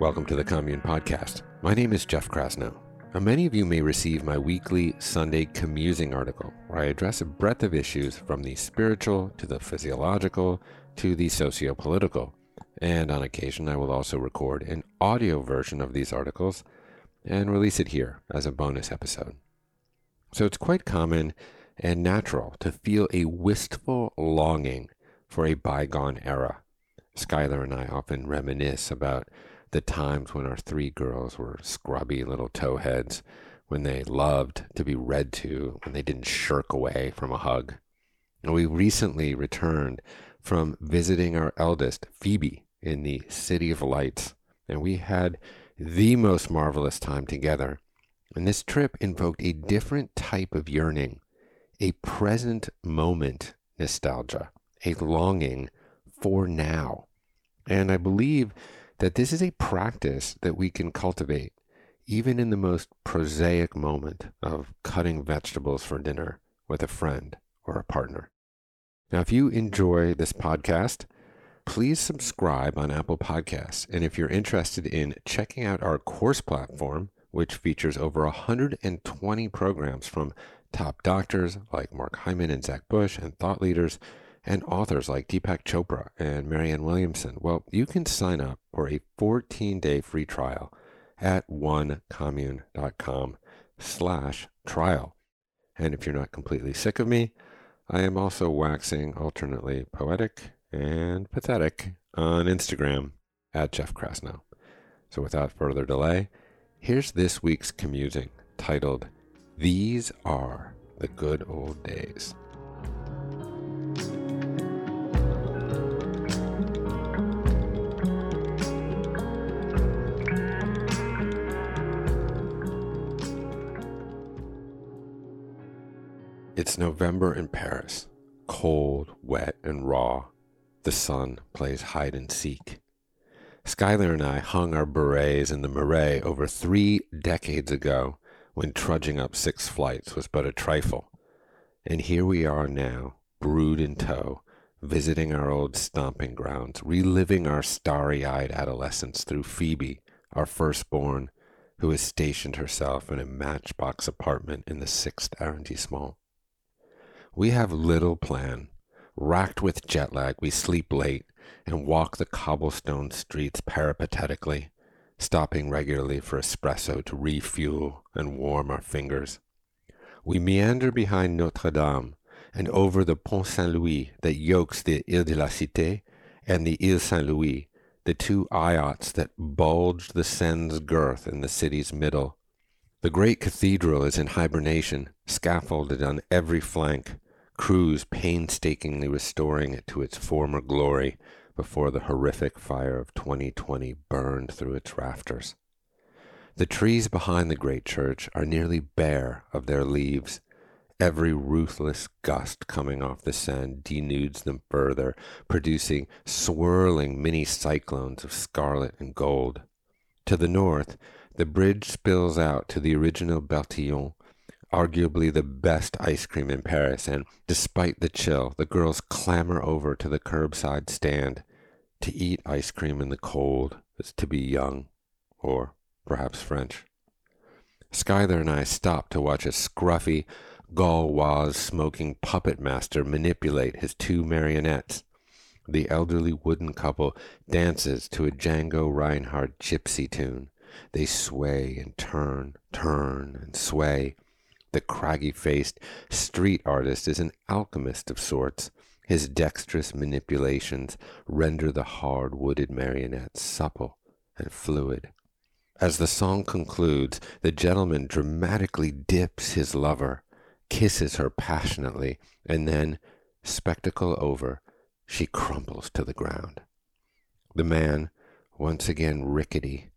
Welcome to the Commune Podcast. My name is Jeff Krasno. Now, many of you may receive my weekly Sunday commusing article, where I address a breadth of issues from the spiritual to the physiological to the socio political. And on occasion, I will also record an audio version of these articles and release it here as a bonus episode. So it's quite common and natural to feel a wistful longing for a bygone era. Schuyler and I often reminisce about the times when our three girls were scrubby little towheads, when they loved to be read to, when they didn't shirk away from a hug. And we recently returned from visiting our eldest, Phoebe, in the City of Lights, and we had the most marvelous time together. And this trip invoked a different type of yearning, a present moment nostalgia, a longing for now. And I believe that this is a practice that we can cultivate even in the most prosaic moment of cutting vegetables for dinner with a friend or a partner. Now, if you enjoy this podcast, please subscribe on Apple Podcasts. And if you're interested in checking out our course platform, which features over 120 programs from top doctors like Mark Hyman and Zach Bush and thought leaders and authors like Deepak Chopra and Marianne Williamson, well, you can sign up for a 14-day free trial at onecommune.com slash trial. And if you're not completely sick of me, I am also waxing alternately poetic and pathetic on Instagram at Jeff Krasno. So without further delay, here's this week's commusing titled, These Are the Good Old Days. It's November in Paris. Cold, wet, and raw. The sun plays hide and seek. Schuyler and I hung our berets in the Marais over three decades ago when trudging up six flights was but a trifle. And here we are now, brood in tow, visiting our old stomping grounds, reliving our starry eyed adolescence through Phoebe, our firstborn, who has stationed herself in a matchbox apartment in the 6th arrondissement. We have little plan. Racked with jet lag, we sleep late and walk the cobblestone streets peripatetically, stopping regularly for espresso to refuel and warm our fingers. We meander behind Notre Dame and over the Pont Saint Louis that yokes the Ile de la Cité and the Ile Saint Louis, the two eyots that bulge the Seine's girth in the city's middle. The great cathedral is in hibernation, scaffolded on every flank, crews painstakingly restoring it to its former glory before the horrific fire of 2020 burned through its rafters. The trees behind the great church are nearly bare of their leaves. Every ruthless gust coming off the Seine denudes them further, producing swirling mini cyclones of scarlet and gold. To the north, the bridge spills out to the original Berthillon, arguably the best ice cream in Paris, and despite the chill, the girls clamber over to the curbside stand. To eat ice cream in the cold is to be young, or perhaps French. Schuyler and I stop to watch a scruffy, Gauloise smoking puppet master manipulate his two marionettes. The elderly wooden couple dances to a Django Reinhardt gypsy tune. They sway and turn, turn and sway. The craggy faced street artist is an alchemist of sorts. His dexterous manipulations render the hard wooded marionettes supple and fluid. As the song concludes, the gentleman dramatically dips his lover, kisses her passionately, and then, spectacle over, she crumples to the ground. The man, once again rickety,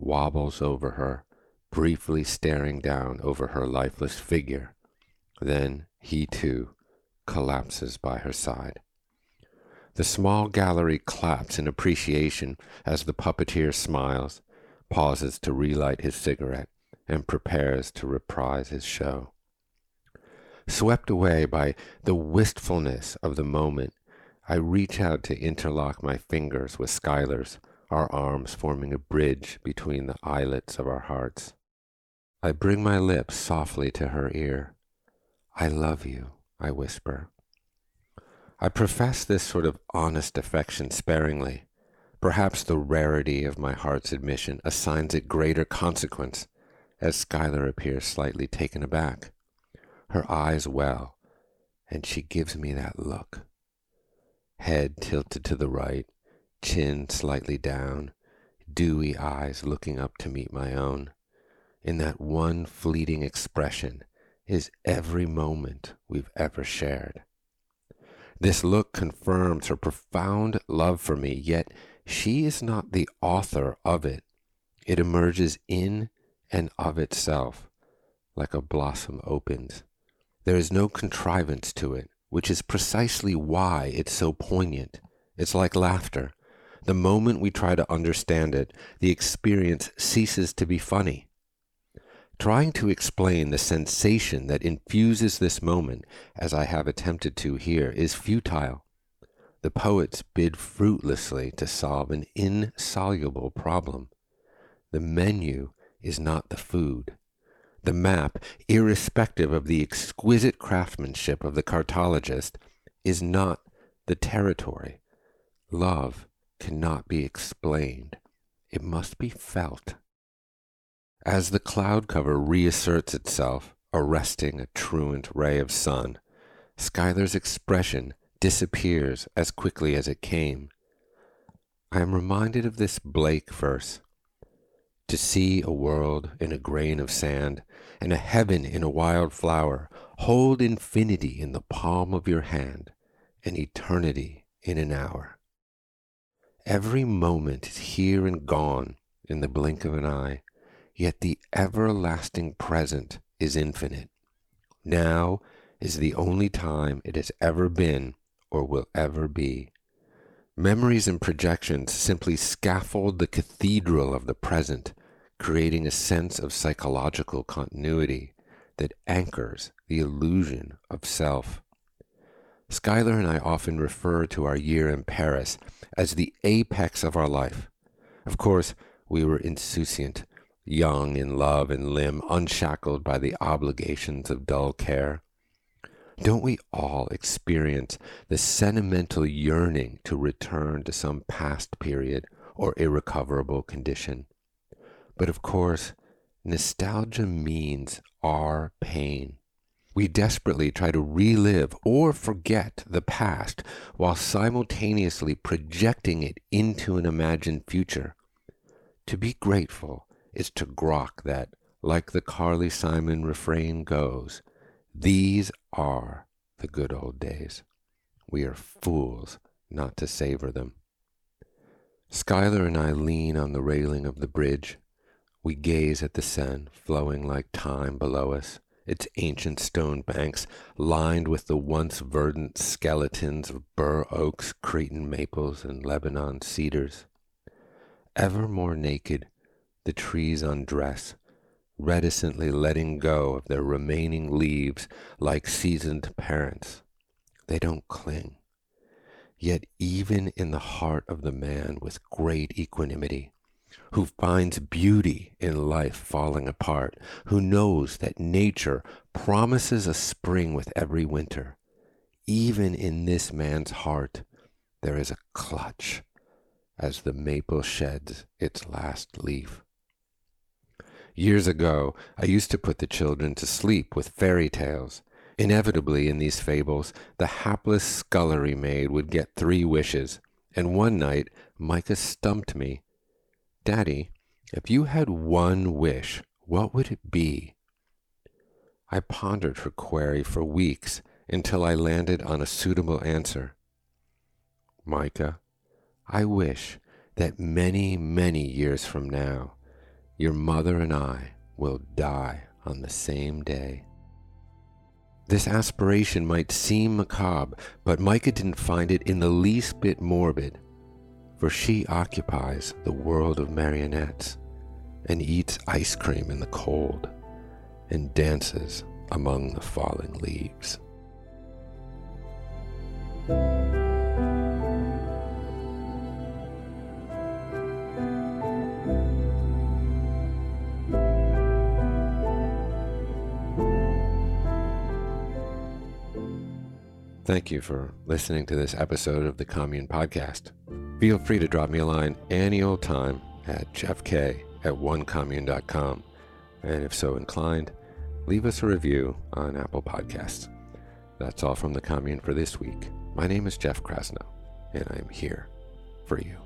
wobbles over her, briefly staring down over her lifeless figure. Then he too collapses by her side. The small gallery claps in appreciation as the puppeteer smiles, pauses to relight his cigarette, and prepares to reprise his show. Swept away by the wistfulness of the moment, I reach out to interlock my fingers with Schuyler's, our arms forming a bridge between the eyelets of our hearts. I bring my lips softly to her ear. I love you, I whisper. I profess this sort of honest affection sparingly. Perhaps the rarity of my heart's admission assigns it greater consequence, as Schuyler appears slightly taken aback. Her eyes well, and she gives me that look. Head tilted to the right, chin slightly down, dewy eyes looking up to meet my own. In that one fleeting expression is every moment we've ever shared. This look confirms her profound love for me, yet she is not the author of it. It emerges in and of itself, like a blossom opens. There is no contrivance to it, which is precisely why it's so poignant. It's like laughter. The moment we try to understand it, the experience ceases to be funny. Trying to explain the sensation that infuses this moment, as I have attempted to here, is futile. The poets bid fruitlessly to solve an insoluble problem. The menu is not the food. The map, irrespective of the exquisite craftsmanship of the cartologist, is not the territory. Love cannot be explained. It must be felt. As the cloud cover reasserts itself, arresting a truant ray of sun, Schuyler's expression disappears as quickly as it came. I am reminded of this Blake verse To see a world in a grain of sand, and a heaven in a wild flower, hold infinity in the palm of your hand, and eternity in an hour. Every moment is here and gone in the blink of an eye yet the everlasting present is infinite. Now is the only time it has ever been or will ever be. Memories and projections simply scaffold the cathedral of the present, creating a sense of psychological continuity that anchors the illusion of self. Schuyler and I often refer to our year in Paris as the apex of our life. Of course, we were insouciant young in love and limb, unshackled by the obligations of dull care? Don't we all experience the sentimental yearning to return to some past period or irrecoverable condition? But of course, nostalgia means our pain. We desperately try to relive or forget the past while simultaneously projecting it into an imagined future. To be grateful is to grok that, like the Carly Simon refrain goes, these are the good old days. We are fools not to savor them. Schuyler and I lean on the railing of the bridge. We gaze at the Seine flowing like time below us, its ancient stone banks lined with the once verdant skeletons of bur oaks, Cretan maples, and Lebanon cedars. Ever more naked, the trees undress, reticently letting go of their remaining leaves like seasoned parents. They don't cling. Yet, even in the heart of the man with great equanimity, who finds beauty in life falling apart, who knows that nature promises a spring with every winter, even in this man's heart, there is a clutch as the maple sheds its last leaf. Years ago, I used to put the children to sleep with fairy tales. Inevitably, in these fables, the hapless scullery maid would get three wishes, and one night Micah stumped me. Daddy, if you had one wish, what would it be? I pondered her query for weeks until I landed on a suitable answer. Micah, I wish that many, many years from now, your mother and I will die on the same day. This aspiration might seem macabre, but Micah didn't find it in the least bit morbid, for she occupies the world of marionettes and eats ice cream in the cold and dances among the falling leaves. Thank you for listening to this episode of the Commune Podcast. Feel free to drop me a line any old time at jeffk at onecommune.com. And if so inclined, leave us a review on Apple Podcasts. That's all from the Commune for this week. My name is Jeff Krasno, and I am here for you.